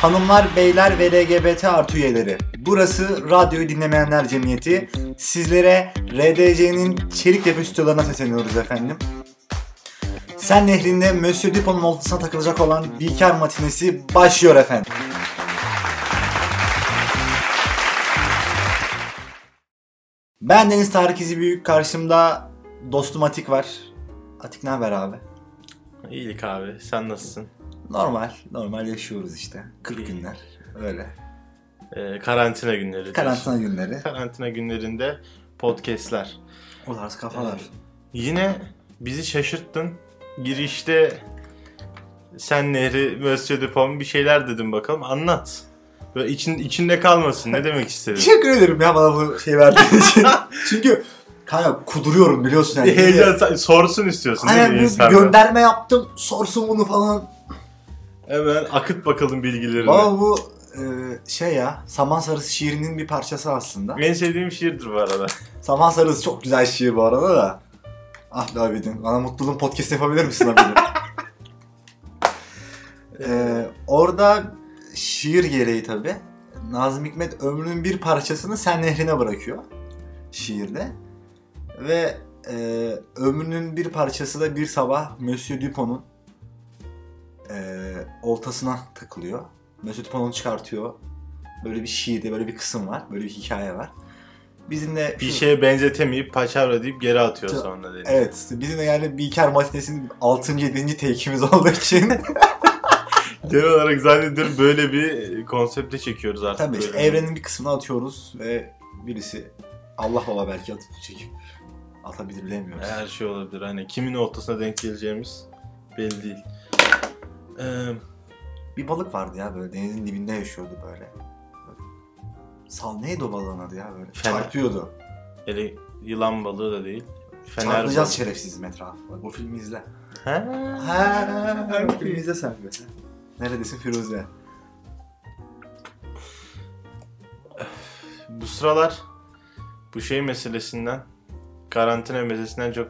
Hanımlar, beyler ve LGBT artı üyeleri. Burası Radyoyu Dinlemeyenler Cemiyeti. Sizlere RDC'nin çelik yapı stüdyolarına sesleniyoruz efendim. Sen nehrinde Monsieur Dupont'un oltasına takılacak olan Bilker matinesi başlıyor efendim. Ben Deniz Tarık Büyük. Karşımda dostum Atik var. Atik ne haber abi? İyilik abi. Sen nasılsın? Normal. Normal yaşıyoruz işte. 40 İyi. günler. Öyle. Ee, karantina günleri. Karantina günleri. Karantina günlerinde podcastler. O tarz kafalar. Yine bizi şaşırttın. Girişte sen Nehri, Monsieur Dupont bir şeyler dedim bakalım. Anlat. Böyle için, içinde kalmasın. Ne demek istedin? Teşekkür ederim ya bana bu şey verdiğin için. Çünkü kanka kuduruyorum biliyorsun yani. Heyecan sorsun istiyorsun değil Aynen mi bir insanlar? gönderme yaptım. Sorsun bunu falan. Hemen akıt bakalım bilgilerini. Baba bu e, şey ya Saman Sarısı şiirinin bir parçası aslında. En sevdiğim şiirdir bu arada. Saman Sarısı çok güzel şiir bu arada da. Ah be Abidin. Bana mutluluğun podcast yapabilir misin Abidin? Ee, orada şiir gereği tabi Nazım Hikmet ömrünün bir parçasını sen nehrine bırakıyor şiirde. Ve e, ömrünün bir parçası da bir sabah Monsieur Dupont'un e, oltasına takılıyor. Monsieur Dupont onu çıkartıyor. Böyle bir şiirde böyle bir kısım var. Böyle bir hikaye var. Bizim de Bir şu- şeye benzetemeyip paçavra deyip geri atıyor Çok- sonra dedi. Evet, bizim de yani Bilker Matines'in 6. 7. tekimiz olduğu için Genel olarak zannediyorum böyle bir konsepte çekiyoruz artık. tabii işte evrenin bir kısmını atıyoruz ve birisi Allah baba belki atıp çekip atabilir bilemiyoruz. Her şey olabilir. Hani kimin ortasına denk geleceğimiz belli değil. Ee, Bir balık vardı ya böyle denizin dibinde yaşıyordu böyle. Sal neydi o balığın adı ya böyle? Fener. Çarpıyordu. hele yılan balığı da değil. Fener Çarpacağız balığı. şerefsizim etrafı. Bu filmi izle. Ha, Ha, bu filmi izle sen be. Neredesin Firuze? Bu sıralar bu şey meselesinden karantina meselesinden çok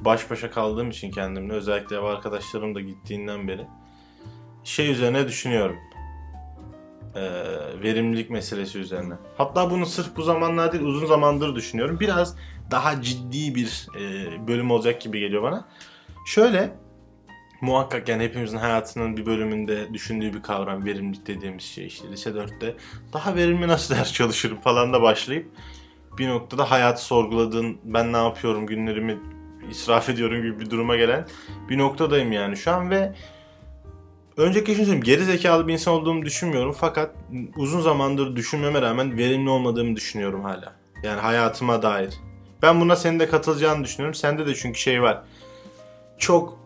baş başa kaldığım için kendimle özellikle ev arkadaşlarım da gittiğinden beri şey üzerine düşünüyorum. Ee, verimlilik meselesi üzerine. Hatta bunu sırf bu zamanlar değil uzun zamandır düşünüyorum. Biraz daha ciddi bir e, bölüm olacak gibi geliyor bana. Şöyle muhakkak yani hepimizin hayatının bir bölümünde düşündüğü bir kavram verimlilik dediğimiz şey işte lise 4'te daha verimli nasıl ders çalışırım falan da başlayıp bir noktada hayatı sorguladığın ben ne yapıyorum günlerimi israf ediyorum gibi bir duruma gelen bir noktadayım yani şu an ve önceki şunu söyleyeyim geri zekalı bir insan olduğumu düşünmüyorum fakat uzun zamandır düşünmeme rağmen verimli olmadığımı düşünüyorum hala. Yani hayatıma dair. Ben buna senin de katılacağını düşünüyorum. Sende de çünkü şey var. Çok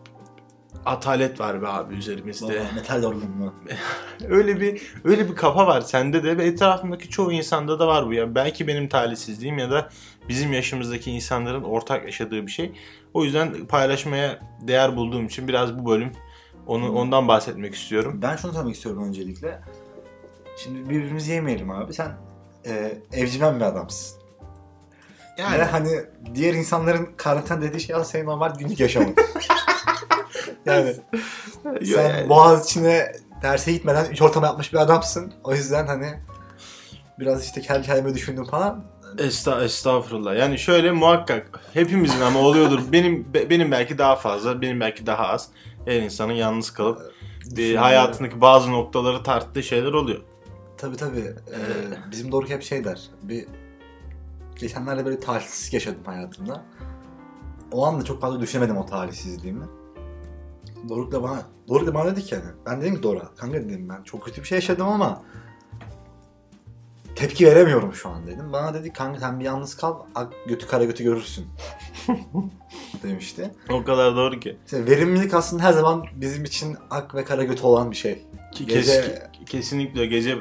atalet var be abi üzerimizde. Baba, metal yorgunluğu. Öyle bir öyle bir kafa var sende de ve etrafımdaki çoğu insanda da var bu ya. Belki benim talihsizliğim ya da bizim yaşımızdaki insanların ortak yaşadığı bir şey. O yüzden paylaşmaya değer bulduğum için biraz bu bölüm onu Hmm. ondan bahsetmek istiyorum. Ben şunu söylemek istiyorum öncelikle. Şimdi birbirimizi yemeyelim abi. Sen e, evcimen bir adamsın. Yani Ve hani diğer insanların karantina dediği şey aslında senin normal günlük yaşamın. yani Yo, sen yani- boğaz içine derse gitmeden üç ortama yapmış bir adamsın. O yüzden hani biraz işte kendi kendime düşündüm falan. Esta, estağfurullah. Yani şöyle muhakkak hepimizin ama oluyordur. Benim be- benim belki daha fazla, benim belki daha az. Her insanın yalnız kalıp bir Düşünüyorum. hayatındaki bazı noktaları tarttığı şeyler oluyor. Tabii tabii. Ee, bizim Doruk hep şey der. Bir geçenlerde böyle talihsizlik yaşadım hayatımda. O anda çok fazla düşünemedim o talihsizliğimi. Doruk da bana, Doruk da bana dedi ki yani. Ben dedim ki Doruk'a, kanka dedim ben çok kötü bir şey yaşadım ama tepki veremiyorum şu an dedim. Bana dedi kanka sen bir yalnız kal, götü kara götü görürsün. demişti. O kadar doğru ki. İşte verimlilik aslında her zaman bizim için ak ve kara götü olan bir şey. Ki Gece- kes- kesinlikle gece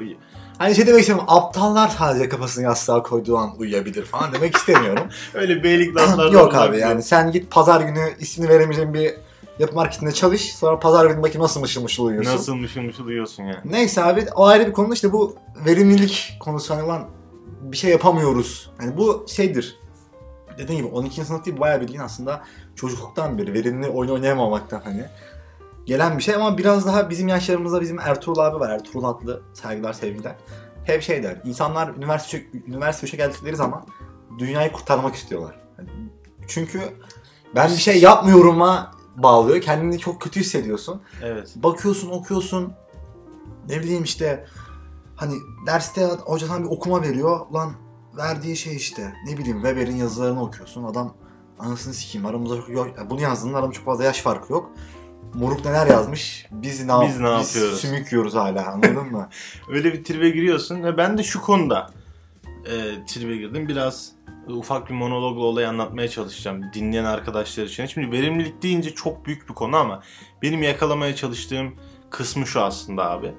Hani şey demek istemiyorum. Aptallar sadece kafasını yastığa koyduğu an uyuyabilir falan demek istemiyorum. öyle beylik laflardan Yok abi yani sen git pazar günü ismini veremeyeceğin bir yapı marketinde çalış. Sonra pazar günü bakayım nasıl mışıl mışıl uyuyorsun. Nasıl mışıl mışıl uyuyorsun yani. Neyse abi o ayrı bir konu işte bu verimlilik konusu hani lan bir şey yapamıyoruz. Hani bu şeydir. Dediğim gibi 12. sınıf değil bayağı bildiğin aslında çocukluktan beri verimli oyun oynayamamaktan hani. gelen bir şey ama biraz daha bizim yaşlarımızda bizim Ertuğrul abi var. Ertuğrul adlı saygılar sevgiler. Hep şey der. İnsanlar üniversite üniversite üçe geldikleri zaman dünyayı kurtarmak istiyorlar. Yani çünkü ben bir şey yapmıyorum'a bağlıyor. Kendini çok kötü hissediyorsun. Evet. Bakıyorsun, okuyorsun. Ne bileyim işte hani derste hoca sana bir okuma veriyor. Lan verdiği şey işte ne bileyim Weber'in yazılarını okuyorsun. Adam anasını sikeyim aramızda çok yok. Bunu yazdığında aramızda çok fazla yaş farkı yok. Moruk neler yazmış? Biz ne, Biz ne yapıyoruz? sümük yiyoruz hala anladın mı? Öyle bir tribe giriyorsun ve ben de şu konuda e, tribe girdim. Biraz ufak bir monologla olayı anlatmaya çalışacağım dinleyen arkadaşlar için. Şimdi verimlilik deyince çok büyük bir konu ama benim yakalamaya çalıştığım kısmı şu aslında abi.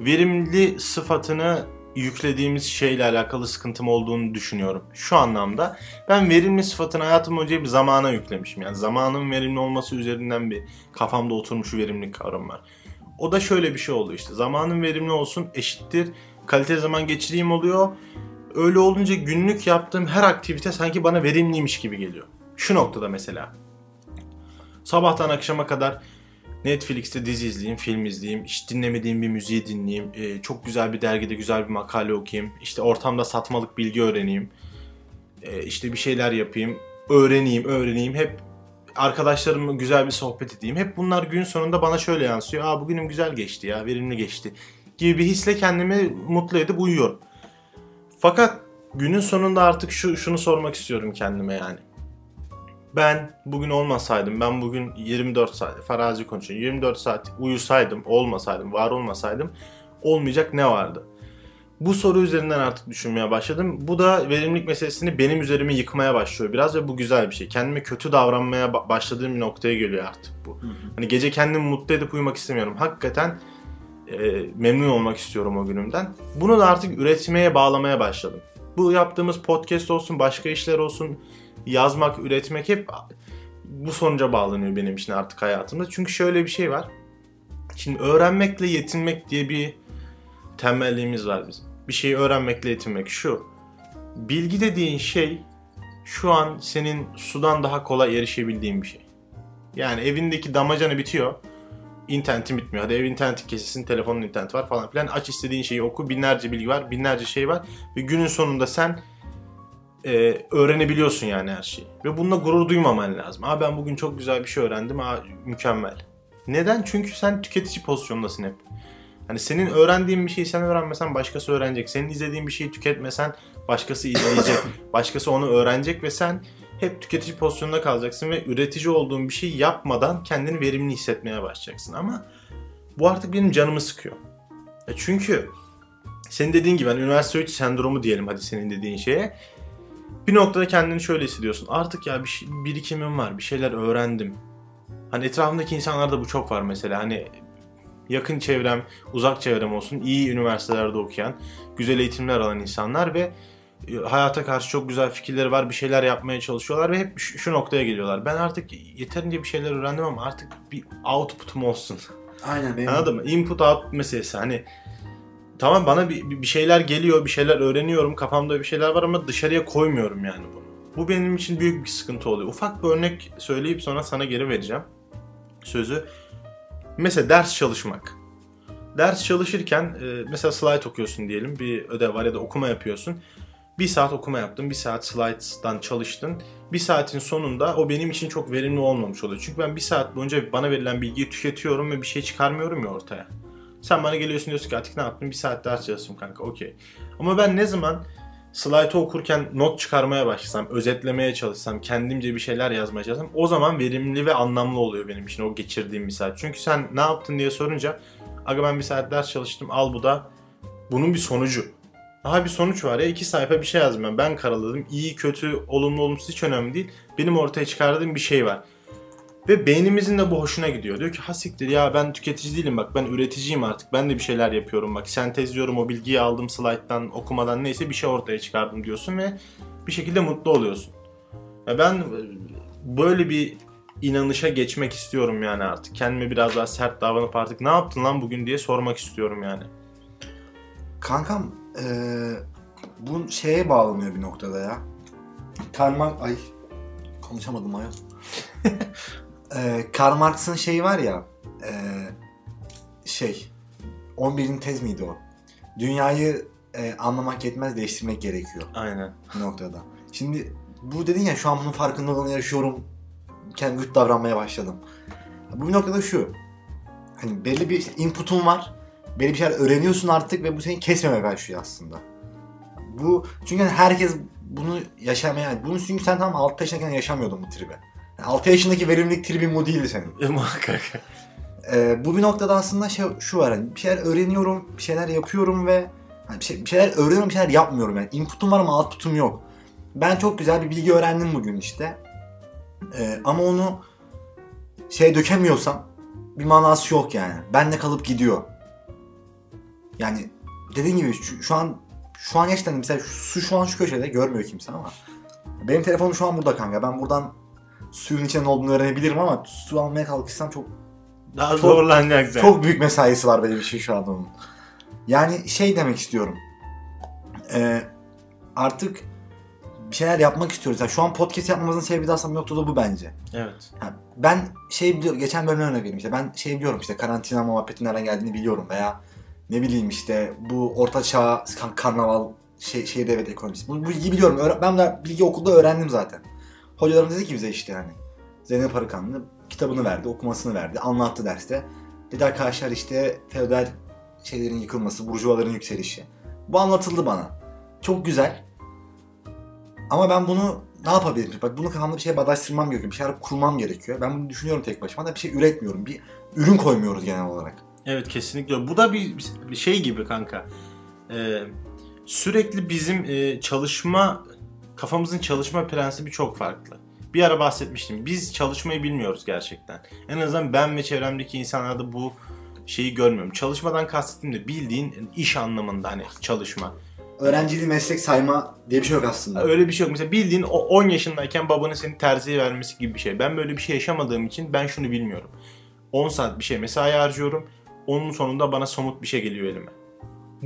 Verimli sıfatını yüklediğimiz şeyle alakalı sıkıntım olduğunu düşünüyorum. Şu anlamda ben verimli sıfatını hayatım boyunca bir zamana yüklemişim. Yani zamanın verimli olması üzerinden bir kafamda oturmuş verimlilik kavramı var. O da şöyle bir şey oldu işte. Zamanın verimli olsun eşittir. Kaliteli zaman geçireyim oluyor. Öyle olunca günlük yaptığım her aktivite sanki bana verimliymiş gibi geliyor. Şu noktada mesela. Sabahtan akşama kadar Netflix'te dizi izleyeyim, film izleyeyim, hiç dinlemediğim bir müziği dinleyeyim, e, çok güzel bir dergide güzel bir makale okuyayım, işte ortamda satmalık bilgi öğreneyim, e, işte bir şeyler yapayım, öğreneyim, öğreneyim, hep arkadaşlarımla güzel bir sohbet edeyim. Hep bunlar gün sonunda bana şöyle yansıyor. Aa bugünüm güzel geçti ya, verimli geçti gibi bir hisle kendimi mutlu edip uyuyorum. Fakat günün sonunda artık şu şunu sormak istiyorum kendime yani. Ben bugün olmasaydım, ben bugün 24 saat, farazi konuşuyorum, 24 saat uyusaydım, olmasaydım, var olmasaydım olmayacak ne vardı? Bu soru üzerinden artık düşünmeye başladım. Bu da verimlilik meselesini benim üzerime yıkmaya başlıyor biraz ve bu güzel bir şey. Kendime kötü davranmaya ba- başladığım bir noktaya geliyor artık bu. Hani gece kendimi mutlu edip uyumak istemiyorum. Hakikaten e, memnun olmak istiyorum o günümden. Bunu da artık üretmeye bağlamaya başladım. Bu yaptığımız podcast olsun, başka işler olsun, yazmak, üretmek hep bu sonuca bağlanıyor benim için artık hayatımda. Çünkü şöyle bir şey var. Şimdi öğrenmekle yetinmek diye bir temelliğimiz var bizim. Bir şeyi öğrenmekle yetinmek şu. Bilgi dediğin şey şu an senin sudan daha kolay erişebildiğin bir şey. Yani evindeki damacanı bitiyor. İnternetin bitmiyor. Hadi ev interneti kesilsin, telefonun interneti var falan filan. Aç istediğin şeyi oku. Binlerce bilgi var, binlerce şey var. Ve günün sonunda sen e, öğrenebiliyorsun yani her şeyi. Ve bununla gurur duymaman lazım. Aa ben bugün çok güzel bir şey öğrendim. Aa mükemmel. Neden? Çünkü sen tüketici pozisyondasın hep. Hani senin öğrendiğin bir şeyi sen öğrenmesen başkası öğrenecek. Senin izlediğin bir şeyi tüketmesen başkası izleyecek. başkası onu öğrenecek ve sen hep tüketici pozisyonunda kalacaksın ve üretici olduğun bir şey yapmadan kendini verimli hissetmeye başlayacaksın. Ama bu artık benim canımı sıkıyor. E çünkü senin dediğin gibi hani üniversite 3 sendromu diyelim hadi senin dediğin şeye. Bir noktada kendini şöyle hissediyorsun. Artık ya bir şey, birikimim var, bir şeyler öğrendim. Hani etrafımdaki insanlarda bu çok var mesela. Hani yakın çevrem, uzak çevrem olsun, iyi üniversitelerde okuyan, güzel eğitimler alan insanlar ve e, hayata karşı çok güzel fikirleri var, bir şeyler yapmaya çalışıyorlar ve hep şu, noktaya geliyorlar. Ben artık yeterince bir şeyler öğrendim ama artık bir output'um olsun. Aynen benim. Anladın mı? Input output meselesi. Hani tamam bana bir, bir şeyler geliyor, bir şeyler öğreniyorum, kafamda bir şeyler var ama dışarıya koymuyorum yani bunu. Bu benim için büyük bir sıkıntı oluyor. Ufak bir örnek söyleyip sonra sana geri vereceğim sözü. Mesela ders çalışmak. Ders çalışırken e, mesela slide okuyorsun diyelim. Bir ödev var ya da okuma yapıyorsun. Bir saat okuma yaptın, bir saat slides'dan çalıştın. Bir saatin sonunda o benim için çok verimli olmamış oluyor. Çünkü ben bir saat boyunca bana verilen bilgiyi tüketiyorum ve bir şey çıkarmıyorum ya ortaya. Sen bana geliyorsun diyorsun ki artık ne yaptın? Bir saat ders çalıştım kanka okey. Ama ben ne zaman slaytı okurken not çıkarmaya başlasam, özetlemeye çalışsam, kendimce bir şeyler yazmaya çalışsam o zaman verimli ve anlamlı oluyor benim için o geçirdiğim bir saat. Çünkü sen ne yaptın diye sorunca aga ben bir saat ders çalıştım al bu da bunun bir sonucu. Daha bir sonuç var ya iki sayfa bir şey yazdım ben. Ben karaladım. İyi, kötü, olumlu, olumsuz hiç önemli değil. Benim ortaya çıkardığım bir şey var. Ve beynimizin de bu hoşuna gidiyor. Diyor ki ha siktir ya ben tüketici değilim bak ben üreticiyim artık. Ben de bir şeyler yapıyorum bak. Sentezliyorum o bilgiyi aldım slayttan okumadan neyse bir şey ortaya çıkardım diyorsun ve bir şekilde mutlu oluyorsun. Ya ben böyle bir inanışa geçmek istiyorum yani artık. Kendime biraz daha sert davranıp artık ne yaptın lan bugün diye sormak istiyorum yani. Kankam eee bu şeye bağlanıyor bir noktada ya. Marx... Ay konuşamadım ayol. Eee Karl Marx'ın şeyi var ya Ee, şey 11'in tez miydi o? Dünyayı e, anlamak yetmez değiştirmek gerekiyor Aynen. noktada. Şimdi bu dedin ya şu an bunun farkındalığını yaşıyorum. Kendi güç davranmaya başladım. Bu bir noktada şu. Hani belli bir input'un var. Belli bir şeyler öğreniyorsun artık ve bu seni kesmemeye başlıyor aslında. Bu çünkü hani herkes bunu yaşamaya bunu çünkü sen tam 6 yaşındayken yaşamıyordun bu tribi. Yani 6 yaşındaki verimlilik tribin bu değildi senin. E, muhakkak. Ee, bu bir noktada aslında şey, şu var hani bir şeyler öğreniyorum, bir şeyler yapıyorum ve hani bir, şey, bir şeyler öğreniyorum, bir şeyler yapmıyorum yani. Input'um var ama output'um yok. Ben çok güzel bir bilgi öğrendim bugün işte. Ee, ama onu şey dökemiyorsam bir manası yok yani. Bende kalıp gidiyor. Yani dediğim gibi şu, şu an şu an gerçekten mesela su şu an şu köşede görmüyor kimse ama benim telefonum şu an burada kanka. Ben buradan suyun içinde olduğunu öğrenebilirim ama su almaya kalkışsam çok Daha Çok- zorlanacaksın. çok büyük mesaisi var benim için şu an onun. Yani şey demek istiyorum. Ee, artık bir şeyler yapmak istiyoruz. Yani şu an podcast yapmamızın sebebi de aslında bir noktada bu bence. Evet. Ha, ben şey biliyorum, geçen bölümden örnek vereyim işte. Ben şey biliyorum işte karantina muhabbetinin nereden geldiğini biliyorum veya ne bileyim işte bu orta çağ karnaval şey, şehir devlet ekonomisi. Bu, bilgi biliyorum. Ben de bilgi okulda öğrendim zaten. Hocalarım dedi ki bize işte yani. Zeynep Arıkanlı kitabını verdi, okumasını verdi, anlattı derste. Dedi arkadaşlar işte feodal şeylerin yıkılması, burjuvaların yükselişi. Bu anlatıldı bana. Çok güzel. Ama ben bunu ne yapabilirim? Bak bunu kafamda bir şeye bağdaştırmam gerekiyor. Bir şeyler kurmam gerekiyor. Ben bunu düşünüyorum tek başıma da bir şey üretmiyorum. Bir ürün koymuyoruz genel olarak. Evet kesinlikle. Bu da bir, bir şey gibi kanka. Ee, sürekli bizim e, çalışma kafamızın çalışma prensibi çok farklı. Bir ara bahsetmiştim. Biz çalışmayı bilmiyoruz gerçekten. En azından ben ve çevremdeki insanlarda bu şeyi görmüyorum. Çalışmadan kastettiğim de bildiğin iş anlamında hani çalışma. Öğrenciliği meslek sayma diye bir şey yok aslında. Öyle bir şey yok. Mesela bildiğin o 10 yaşındayken babanın seni terziye vermesi gibi bir şey. Ben böyle bir şey yaşamadığım için ben şunu bilmiyorum. 10 saat bir şey mesai harcıyorum. Onun sonunda bana somut bir şey geliyor elime.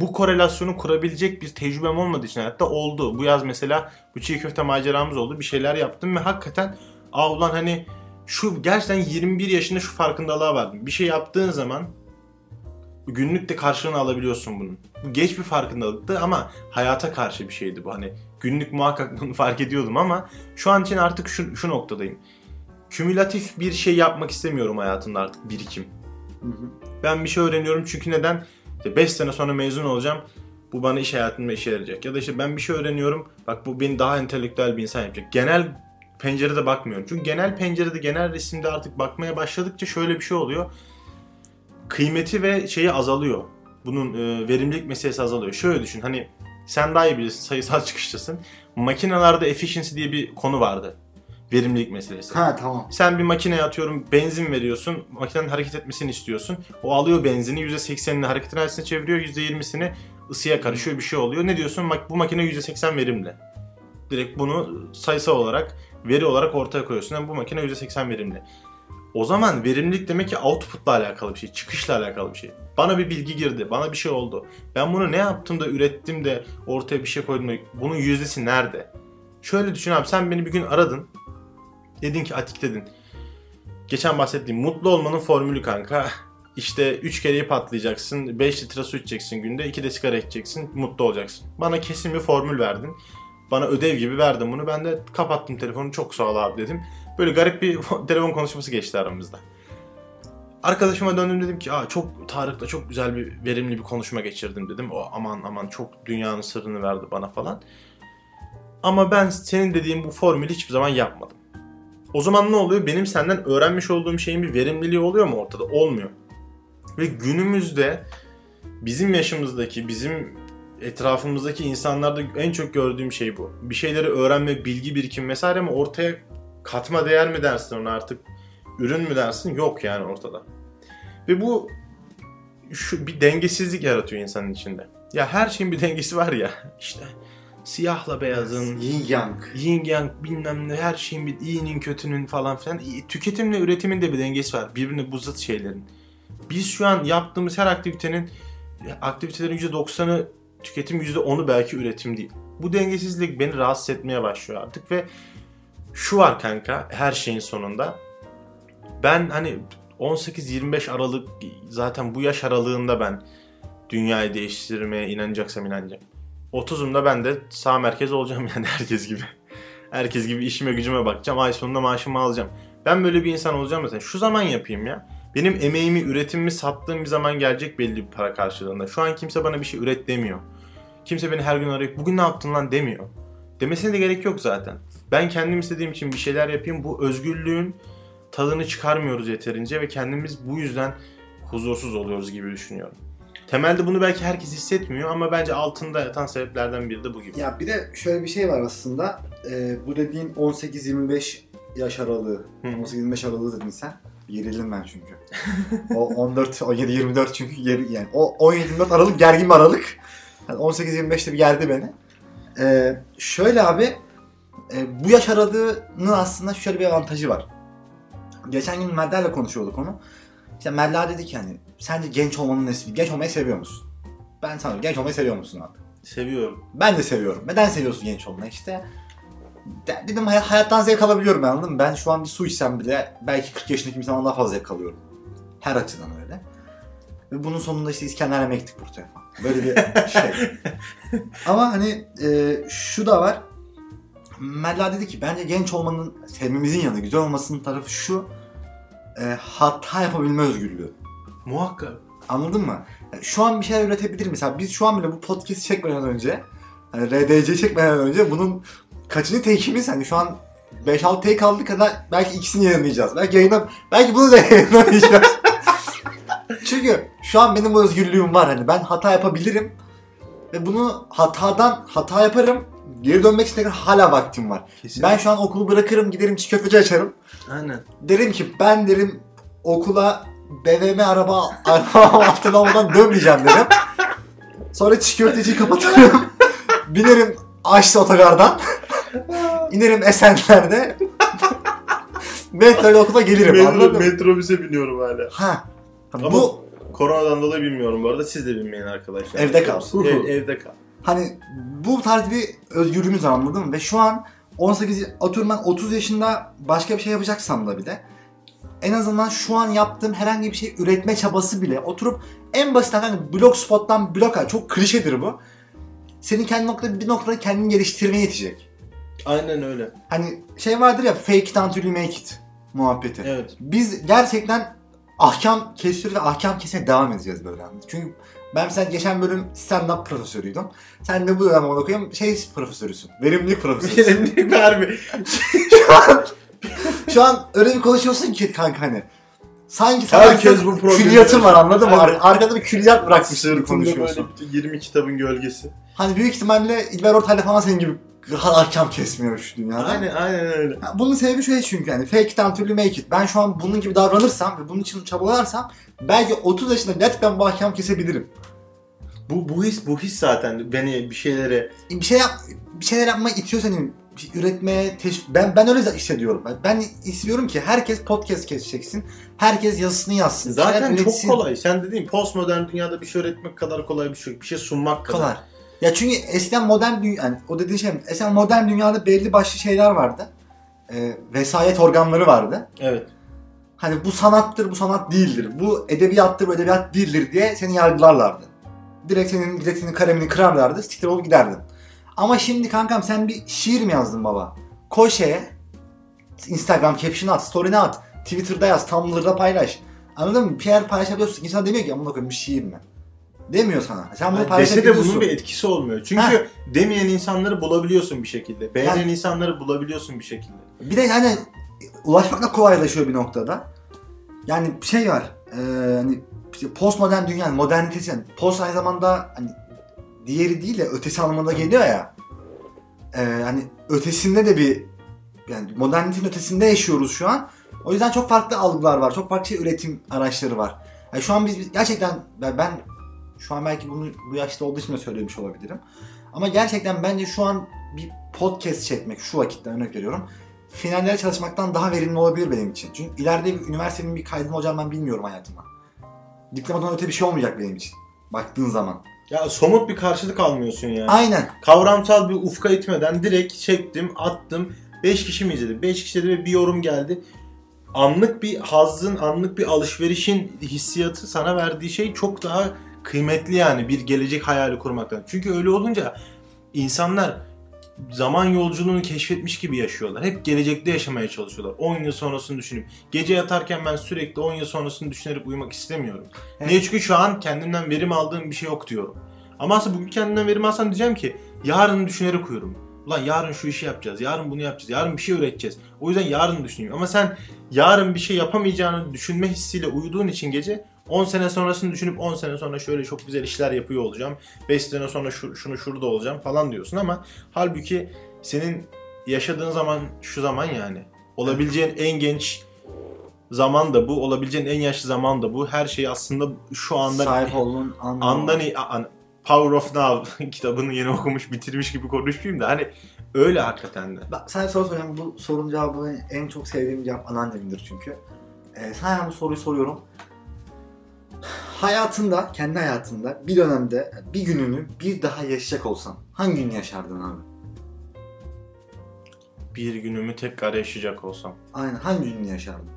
Bu korelasyonu kurabilecek bir tecrübem olmadığı için hayatta oldu. Bu yaz mesela bu çiğ köfte maceramız oldu. Bir şeyler yaptım ve hakikaten aa ulan hani şu gerçekten 21 yaşında şu farkındalığa vardım. Bir şey yaptığın zaman günlük de karşılığını alabiliyorsun bunun. Bu geç bir farkındalıktı ama hayata karşı bir şeydi bu. Hani günlük muhakkak bunu fark ediyordum ama şu an için artık şu, şu noktadayım. Kümülatif bir şey yapmak istemiyorum hayatımda artık birikim. Hı hı. Ben bir şey öğreniyorum çünkü neden? 5 sene sonra mezun olacağım. Bu bana iş hayatında işe yarayacak. Ya da işte ben bir şey öğreniyorum. Bak bu beni daha entelektüel bir insan yapacak. Genel pencerede bakmıyorum. Çünkü genel pencerede, genel resimde artık bakmaya başladıkça şöyle bir şey oluyor. Kıymeti ve şeyi azalıyor. Bunun e, verimlilik meselesi azalıyor. Şöyle düşün hani sen daha iyi bilirsin sayısal çıkıştasın. Makinelerde efficiency diye bir konu vardı. Verimlilik meselesi. Ha tamam. Sen bir makineye atıyorum benzin veriyorsun. Makinenin hareket etmesini istiyorsun. O alıyor benzini %80'ini hareket enerjisine çeviriyor. %20'sini ısıya karışıyor bir şey oluyor. Ne diyorsun? Bu makine %80 verimli. Direkt bunu sayısal olarak veri olarak ortaya koyuyorsun. Yani bu makine %80 verimli. O zaman verimlilik demek ki output'la alakalı bir şey, çıkışla alakalı bir şey. Bana bir bilgi girdi, bana bir şey oldu. Ben bunu ne yaptım da ürettim de ortaya bir şey koydum da bunun yüzdesi nerede? Şöyle düşün abi sen beni bir gün aradın. Dedin ki Atik dedin. Geçen bahsettiğim mutlu olmanın formülü kanka. İşte 3 kereyi patlayacaksın, 5 litre su içeceksin günde, 2 de sigara içeceksin, mutlu olacaksın. Bana kesin bir formül verdin. Bana ödev gibi verdin bunu. Ben de kapattım telefonu çok sağ ol abi dedim. Böyle garip bir telefon konuşması geçti aramızda. Arkadaşıma döndüm dedim ki Aa, çok Tarık'la çok güzel bir verimli bir konuşma geçirdim dedim. O aman aman çok dünyanın sırrını verdi bana falan. Ama ben senin dediğin bu formülü hiçbir zaman yapmadım. O zaman ne oluyor? Benim senden öğrenmiş olduğum şeyin bir verimliliği oluyor mu ortada? Olmuyor. Ve günümüzde bizim yaşımızdaki, bizim etrafımızdaki insanlarda en çok gördüğüm şey bu. Bir şeyleri öğrenme, bilgi birikim vesaire ama ortaya katma değer mi dersin ona artık? Ürün mü dersin? Yok yani ortada. Ve bu şu bir dengesizlik yaratıyor insanın içinde. Ya her şeyin bir dengesi var ya. İşte siyahla beyazın, Yin yang. yin yang bilmem ne her şeyin bir iyinin kötünün falan filan. Tüketimle üretimin de bir dengesi var. Birbirine bu zıt şeylerin. Biz şu an yaptığımız her aktivitenin aktivitelerin %90'ı tüketim %10'u belki üretim değil. Bu dengesizlik beni rahatsız etmeye başlıyor artık ve şu var kanka her şeyin sonunda. Ben hani 18-25 Aralık zaten bu yaş aralığında ben dünyayı değiştirmeye inanacaksam inanacağım. 30'umda ben de sağ merkez olacağım yani herkes gibi. Herkes gibi işime gücüme bakacağım. Ay sonunda maaşımı alacağım. Ben böyle bir insan olacağım mesela. Şu zaman yapayım ya. Benim emeğimi, üretimimi sattığım bir zaman gelecek belli bir para karşılığında. Şu an kimse bana bir şey üret demiyor. Kimse beni her gün arayıp bugün ne yaptın lan demiyor. Demesine de gerek yok zaten. Ben kendim istediğim için bir şeyler yapayım. Bu özgürlüğün tadını çıkarmıyoruz yeterince ve kendimiz bu yüzden huzursuz oluyoruz gibi düşünüyorum. Temelde bunu belki herkes hissetmiyor ama bence altında yatan sebeplerden biri de bu gibi. Ya bir de şöyle bir şey var aslında. Ee, bu dediğin 18-25 yaş aralığı. Hı. 18-25 aralığı dedin sen. Gerildim ben çünkü. o 14, 17-24 çünkü geri, yani o 17-24 aralık gergin bir aralık. Yani 18-25'te bir geldi beni. Ee, şöyle abi e, bu yaş aralığının aslında şöyle bir avantajı var. Geçen gün Melda konuşuyorduk onu. İşte Melda dedi ki hani sence genç olmanın nesi? Genç olmayı seviyor musun? Ben sana genç olmayı seviyor musun abi? Seviyorum. Ben de seviyorum. Neden seviyorsun genç olmayı? İşte de- dedim hay- hayattan zevk alabiliyorum ben anladın mı? Ben şu an bir su içsem bile belki 40 yaşındaki bir insandan daha fazla zevk alıyorum. Her açıdan öyle. Ve bunun sonunda işte İskender yemeğe gittik Burta'ya falan. Böyle bir şey. Ama hani e, şu da var. Mella dedi ki bence genç olmanın sevmemizin yanı güzel olmasının tarafı şu. E, hata yapabilme özgürlüğü. Muhakkak. Anladın mı? Şu an bir şeyler üretebilir mesela. Biz şu an bile bu podcast'i çekmeden önce, RDC çekmeden önce bunun kaçıncı take'imiz? Hani şu an 5-6 take aldık kadar belki ikisini yayınlayacağız. Belki yayınlam belki bunu da yayınlamayacağız. Çünkü şu an benim bu özgürlüğüm var. Hani ben hata yapabilirim. Ve bunu hatadan hata yaparım. Geri dönmek için tekrar hala vaktim var. Kesin. Ben şu an okulu bırakırım giderim çiğ köfteci açarım. Aynen. Derim ki ben derim okula BVM araba araba altına olmadan dönmeyeceğim derim. Sonra çiğ köfteciyi kapatırım. Binerim Aşlı otogardan. İnerim Esenler'de. Metro okula gelirim anladın mı? metrobüse biniyorum hala. Ha. Ama- Bu Koronadan dolayı bilmiyorum bu arada. Siz de bilmeyin arkadaşlar. Evde kal. Ev, evde kal. hani bu tarz bir özgürlüğümüz var anladın mı? Ve şu an 18 atıyorum ben 30 yaşında başka bir şey yapacaksam da bile en azından şu an yaptığım herhangi bir şey üretme çabası bile oturup en basit hani blog spot'tan blog çok klişedir bu. Senin kendi noktada bir noktada kendini geliştirmeye yetecek. Aynen öyle. Hani şey vardır ya fake it until you make it muhabbeti. Evet. Biz gerçekten ahkam kesiyoruz ve ahkam kesmeye devam edeceğiz böyle. Çünkü ben mesela geçen bölüm stand-up profesörüydüm. Sen de bu dönem okuyayım şey profesörüsün. Verimlilik profesörüsün. Verimlilik harbi. şu, an, şu an öyle bir konuşuyorsun ki kanka hani. Sanki sana Herkes bu problemi külliyatın var anladın mı? Evet. Ar- Arkada bir külliyat bırakmışsın konuşuyorsun. böyle 20 kitabın gölgesi. Hani büyük ihtimalle İlber Ortaylı falan senin gibi ahkam kesmiyor şu dünyada. Aynen aynen öyle. Ha, Bunun sebebi şöyle çünkü yani fake it until you make it. Ben şu an bunun gibi davranırsam ve bunun için çabalarsam belki 30 yaşında gerçekten bu ahkam kesebilirim. Bu bu his bu his zaten beni bir şeylere Bir şey yap, bir şeyler yapmaya itiyor seni. Üretmeye teşvik. Ben ben öyle hissediyorum. Ben- Ben istiyorum ki herkes podcast keseceksin. Herkes yazısını yazsın. zaten çok üretsin. kolay. Sen dediğin postmodern dünyada bir şey öğretmek kadar kolay bir şey. Bir şey sunmak kadar. Kolay. Ya çünkü eskiden modern dünya, yani o dediğin şey, eskiden modern dünyada belli başlı şeyler vardı. Ee, vesayet organları vardı. Evet. Hani bu sanattır, bu sanat değildir. Bu edebiyattır, bu edebiyat değildir diye seni yargılarlardı. Direkt senin biletini, kalemini kırarlardı, siktir olup giderdin. Ama şimdi kankam sen bir şiir mi yazdın baba? Koy şeye, Instagram caption at, story'ne at, Twitter'da yaz, Tumblr'da paylaş. Anladın mı? Şeyler paylaşabiliyorsun. İnsan demiyor ki amına koyayım bir şiir mi? Demiyor sana. Sen bunu Yani dese de bunun bir etkisi olmuyor. Çünkü demeyen insanları bulabiliyorsun bir şekilde. Beğenen Yani- insanları bulabiliyorsun bir şekilde. Bir de yani ulaşmak da kolaylaşıyor bir noktada. Yani şey var. E, hani postmodern dünya, modernitesi yani post aynı zamanda hani diğeri değil de ötesi anlamında geliyor ya. E, hani ötesinde de bir yani modernitenin ötesinde yaşıyoruz şu an. O yüzden çok farklı algılar var. Çok farklı şey üretim araçları var. Yani şu an biz gerçekten ben, şu an belki bunu bu yaşta olduğu için de söylemiş olabilirim. Ama gerçekten bence şu an bir podcast çekmek şu vakitte örnek veriyorum finallere çalışmaktan daha verimli olabilir benim için. Çünkü ileride bir üniversitenin bir kaydım olacağını ben bilmiyorum hayatıma. Diplomadan öte bir şey olmayacak benim için. Baktığın zaman. Ya somut bir karşılık almıyorsun yani. Aynen. Kavramsal bir ufka itmeden direkt çektim, attım. 5 kişi mi izledi? 5 kişi ve bir yorum geldi. anlık bir hazzın, anlık bir alışverişin hissiyatı sana verdiği şey çok daha kıymetli yani bir gelecek hayali kurmaktan. Çünkü öyle olunca insanlar zaman yolculuğunu keşfetmiş gibi yaşıyorlar. Hep gelecekte yaşamaya çalışıyorlar. 10 yıl sonrasını düşünüp. Gece yatarken ben sürekli 10 yıl sonrasını düşünerek uyumak istemiyorum. Evet. Niye? Çünkü şu an kendimden verim aldığım bir şey yok diyorum. Ama aslında bugün kendimden verim alsam diyeceğim ki yarını düşünerek uyurum. Ulan yarın şu işi yapacağız, yarın bunu yapacağız, yarın bir şey üreteceğiz. O yüzden yarın düşüneyim. Ama sen yarın bir şey yapamayacağını düşünme hissiyle uyuduğun için gece 10 sene sonrasını düşünüp 10 sene sonra şöyle çok güzel işler yapıyor olacağım. 5 sene sonra şu, şunu şurada olacağım falan diyorsun ama halbuki senin yaşadığın zaman şu zaman yani. Olabileceğin en genç zaman da bu, olabileceğin en yaşlı zaman da bu. Her şey aslında şu anda Sahip olduğun. Andan iyi- an- Power of Now kitabını yeni okumuş, bitirmiş gibi konuşmayayım da hani öyle hakikaten de. Sana bir soru soracağım. Bu sorunun cevabını en çok sevdiğim cevap anneannemindir çünkü. Ee, sana bu soruyu soruyorum. Hayatında, kendi hayatında bir dönemde bir gününü bir daha yaşayacak olsan hangi günü yaşardın abi? Bir günümü tekrar yaşayacak olsam. Aynen hangi günü yaşardın?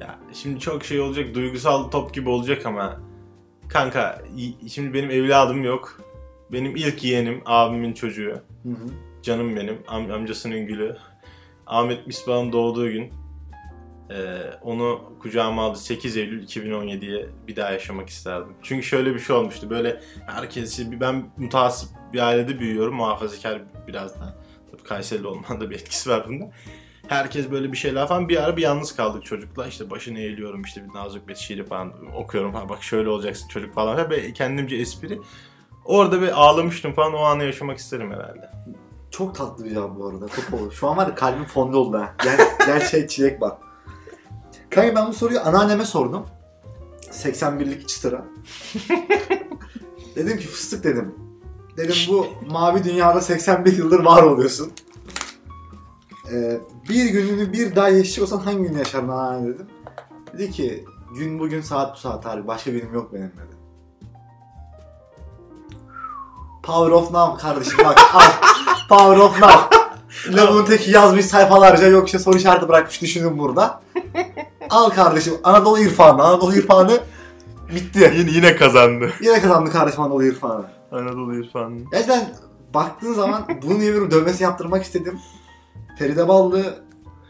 Ya şimdi çok şey olacak, duygusal top gibi olacak ama kanka şimdi benim evladım yok. Benim ilk yeğenim, abimin çocuğu. Hı hı. Canım benim, am- amcasının gülü. Ahmet Misbah'ın doğduğu gün. Ee, onu kucağıma aldı 8 Eylül 2017'ye bir daha yaşamak isterdim. Çünkü şöyle bir şey olmuştu. Böyle herkes, ben mutasip bir ailede büyüyorum. Muhafazakar biraz da. Tabii Kayserili olmanın da bir etkisi var bunda. Herkes böyle bir şeyler falan. Bir ara bir yalnız kaldık çocukla. İşte başını eğiliyorum işte bir Nazım Hikmet şiiri falan okuyorum. Ha bak şöyle olacaksın çocuk falan. Ve kendimce espri. Orada bir ağlamıştım falan. O anı yaşamak isterim herhalde. Çok tatlı bir cevap bu arada. Çok olur. Şu an var ya kalbim fonda oldu ha. Gel, gerçek çilek bak. Kanka ben bu soruyu anneanneme sordum. 81'lik çıtıra. dedim ki fıstık dedim. Dedim bu mavi dünyada 81 yıldır var oluyorsun. Ee, bir gününü bir daha yaşayacak olsan hangi gün yaşardın anneanne dedim. Dedi ki gün bugün saat bu saat abi başka günüm yok benim dedi. Power of Now kardeşim bak al. Power of Now. Lavun teki yazmış sayfalarca yok işte soru işareti bırakmış düşünün burada. Al kardeşim Anadolu İrfanı. Anadolu İrfanı bitti. Yine, yine kazandı. Yine kazandı kardeşim Anadolu İrfanı. Anadolu İrfanı. Gerçekten baktığın zaman bunu niye bir dövmesi yaptırmak istedim. Feride Ballı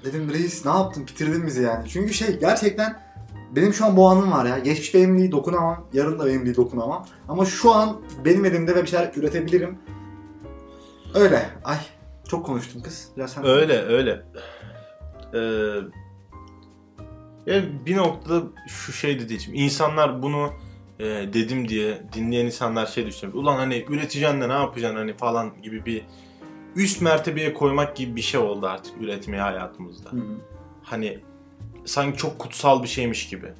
dedim reis ne yaptın bitirdin bizi yani. Çünkü şey gerçekten benim şu an bu anım var ya. Geçmiş benim değil dokunamam. Yarın da benim değil dokunamam. Ama şu an benim elimde ve bir şeyler üretebilirim. Öyle. Ay çok konuştum kız. Biraz sen Öyle öyle. Ee, ya bir noktada şu şey de diyeceğim. İnsanlar bunu e, dedim diye dinleyen insanlar şey düşünüyor. Ulan hani üreteceksin de ne yapacaksın hani falan gibi bir üst mertebeye koymak gibi bir şey oldu artık üretmeyi hayatımızda. Hı hı. Hani sanki çok kutsal bir şeymiş gibi.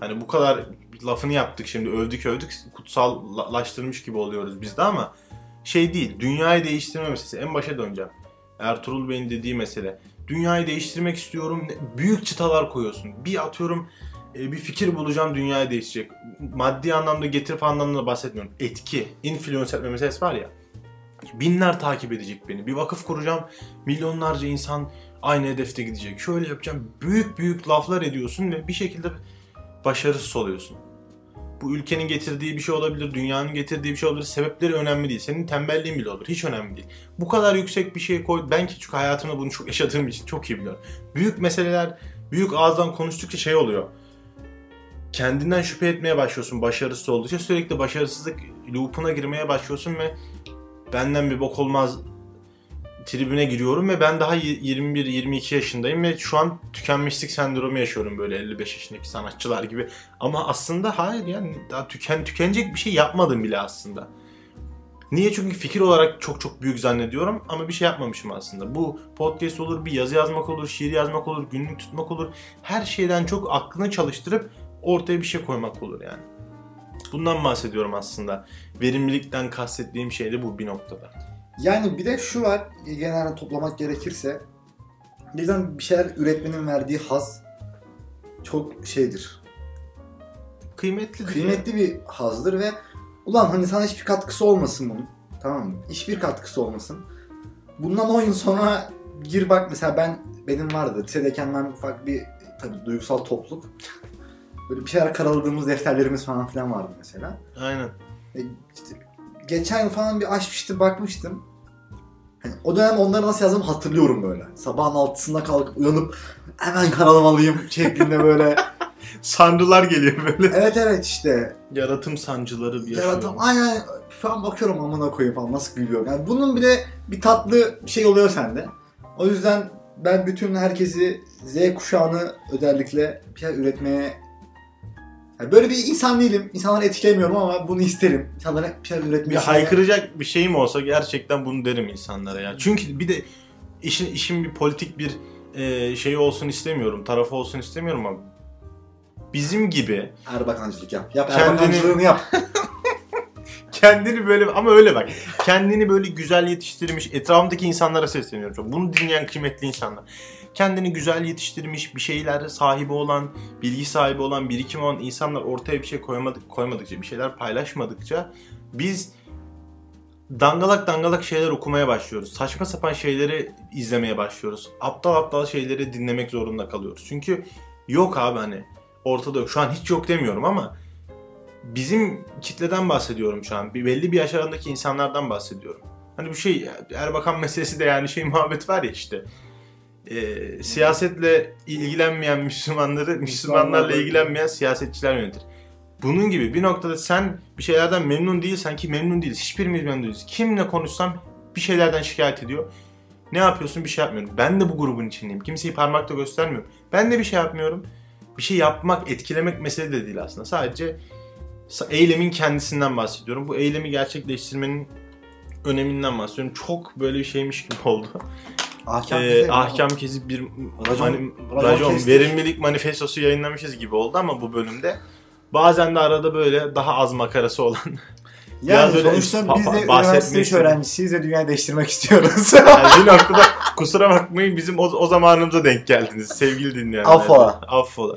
Hani bu kadar lafını yaptık şimdi övdük övdük kutsallaştırmış gibi oluyoruz biz de ama şey değil. Dünyayı değiştirme meselesi. En başa döneceğim. Ertuğrul Bey'in dediği mesele. Dünyayı değiştirmek istiyorum. Büyük çıtalar koyuyorsun. Bir atıyorum e, bir fikir bulacağım dünyayı değiştirecek. Maddi anlamda getirip anlamda da bahsetmiyorum. Etki, influence etme meselesi var ya. Binler takip edecek beni. Bir vakıf kuracağım. Milyonlarca insan aynı hedefte gidecek. Şöyle yapacağım. Büyük büyük laflar ediyorsun ve bir şekilde başarısız oluyorsun. Bu ülkenin getirdiği bir şey olabilir, dünyanın getirdiği bir şey olabilir. Sebepleri önemli değil. Senin tembelliğin bile olur. Hiç önemli değil. Bu kadar yüksek bir şey koy. Ben ki çünkü hayatımda bunu çok yaşadığım için çok iyi biliyorum. Büyük meseleler, büyük ağızdan konuştukça şey oluyor. Kendinden şüphe etmeye başlıyorsun başarısız oldukça. Sürekli başarısızlık loop'una girmeye başlıyorsun ve benden bir bok olmaz tribüne giriyorum ve ben daha 21-22 yaşındayım ve şu an tükenmişlik sendromu yaşıyorum böyle 55 yaşındaki sanatçılar gibi. Ama aslında hayır yani daha tüken tükenecek bir şey yapmadım bile aslında. Niye? Çünkü fikir olarak çok çok büyük zannediyorum ama bir şey yapmamışım aslında. Bu podcast olur, bir yazı yazmak olur, şiir yazmak olur, günlük tutmak olur. Her şeyden çok aklını çalıştırıp ortaya bir şey koymak olur yani. Bundan bahsediyorum aslında. Verimlilikten kastettiğim şey de bu bir noktada. Yani bir de şu var, genelde toplamak gerekirse, birden bir şeyler üretmenin verdiği haz çok şeydir. Kıymetli Kıymetli bir hazdır ve ulan hani sana hiçbir katkısı olmasın bunun. Tamam mı? Hiçbir katkısı olmasın. Bundan 10 yıl sonra gir bak mesela ben benim vardı lisedeyken ben ufak bir tabii duygusal topluluk. Böyle bir şeyler karaladığımız defterlerimiz falan filan vardı mesela. Aynen. E, işte geçen yıl falan bir açmıştım bakmıştım. Hani o dönem onları nasıl yazdığımı hatırlıyorum böyle. Sabahın altısında kalkıp uyanıp hemen karalamalıyım şeklinde böyle. Sancılar geliyor böyle. evet evet işte. Yaratım sancıları bir. Yaratam aynen şu an bakıyorum amına koyayım falan nasıl gülüyor. Yani bunun bile bir tatlı şey oluyor sende. O yüzden ben bütün herkesi Z kuşağını özellikle bir şey üretmeye yani böyle bir insan değilim. İnsanları etkilemiyorum ama bunu isterim. İnsanlara bir şeyler üretmeyi Bir haykıracak bir şeyim olsa gerçekten bunu derim insanlara ya. Çünkü bir de işin işin bir politik bir e, şeyi olsun istemiyorum, tarafı olsun istemiyorum ama bizim gibi Erbakancılık yap. Yap Kendini- Erbakancılığını yap. kendini böyle ama öyle bak. Kendini böyle güzel yetiştirmiş etrafımdaki insanlara sesleniyorum. Bunu dinleyen kıymetli insanlar. Kendini güzel yetiştirmiş, bir şeyler sahibi olan, bilgi sahibi olan, birikim olan insanlar ortaya bir şey koymadık, koymadıkça, bir şeyler paylaşmadıkça biz dangalak dangalak şeyler okumaya başlıyoruz. Saçma sapan şeyleri izlemeye başlıyoruz. Aptal aptal şeyleri dinlemek zorunda kalıyoruz. Çünkü yok abi hani ortada yok. Şu an hiç yok demiyorum ama bizim kitleden bahsediyorum şu an. Bir belli bir yaş aralığındaki insanlardan bahsediyorum. Hani bu şey Erbakan meselesi de yani şey muhabbet var ya işte. Ee, siyasetle ilgilenmeyen Müslümanları, Müslümanlarla ilgilenmeyen siyasetçiler yönetir. Bunun gibi bir noktada sen bir şeylerden memnun değilsen ki memnun değiliz. Hiçbirimiz memnun değiliz. Kimle konuşsam bir şeylerden şikayet ediyor. Ne yapıyorsun? Bir şey yapmıyorum. Ben de bu grubun içindeyim. Kimseyi parmakla göstermiyorum. Ben de bir şey yapmıyorum. Bir şey yapmak, etkilemek mesele de değil aslında. Sadece sa- eylemin kendisinden bahsediyorum. Bu eylemi gerçekleştirmenin öneminden bahsediyorum. Çok böyle bir şeymiş gibi oldu. Ahkam, keselim. ahkam kesip bir Racon- mani- racon racon, verimlilik manifestosu yayınlamışız gibi oldu ama bu bölümde bazen de arada böyle daha az makarası olan Yani Biraz sonuçta biz de üniversite iş öğrencisiyiz ve dünyayı değiştirmek istiyoruz. yani bir noktada kusura bakmayın bizim o, o zamanımıza denk geldiniz sevgili dinleyenler. Affola. Affola.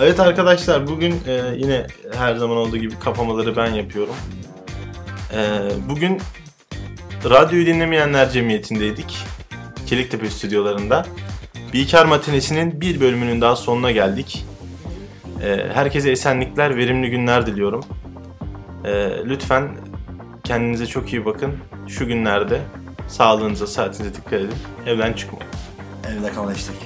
Evet arkadaşlar bugün e, yine her zaman olduğu gibi kapamaları ben yapıyorum. E, bugün radyoyu dinlemeyenler cemiyetindeydik. Çeliktepe stüdyolarında. Bilkar Matinesi'nin bir bölümünün daha sonuna geldik. E, herkese esenlikler, verimli günler diliyorum. E, lütfen kendinize çok iyi bakın. Şu günlerde sağlığınıza, saatinize dikkat edin. Evden çıkmayın. Evde kal hashtag.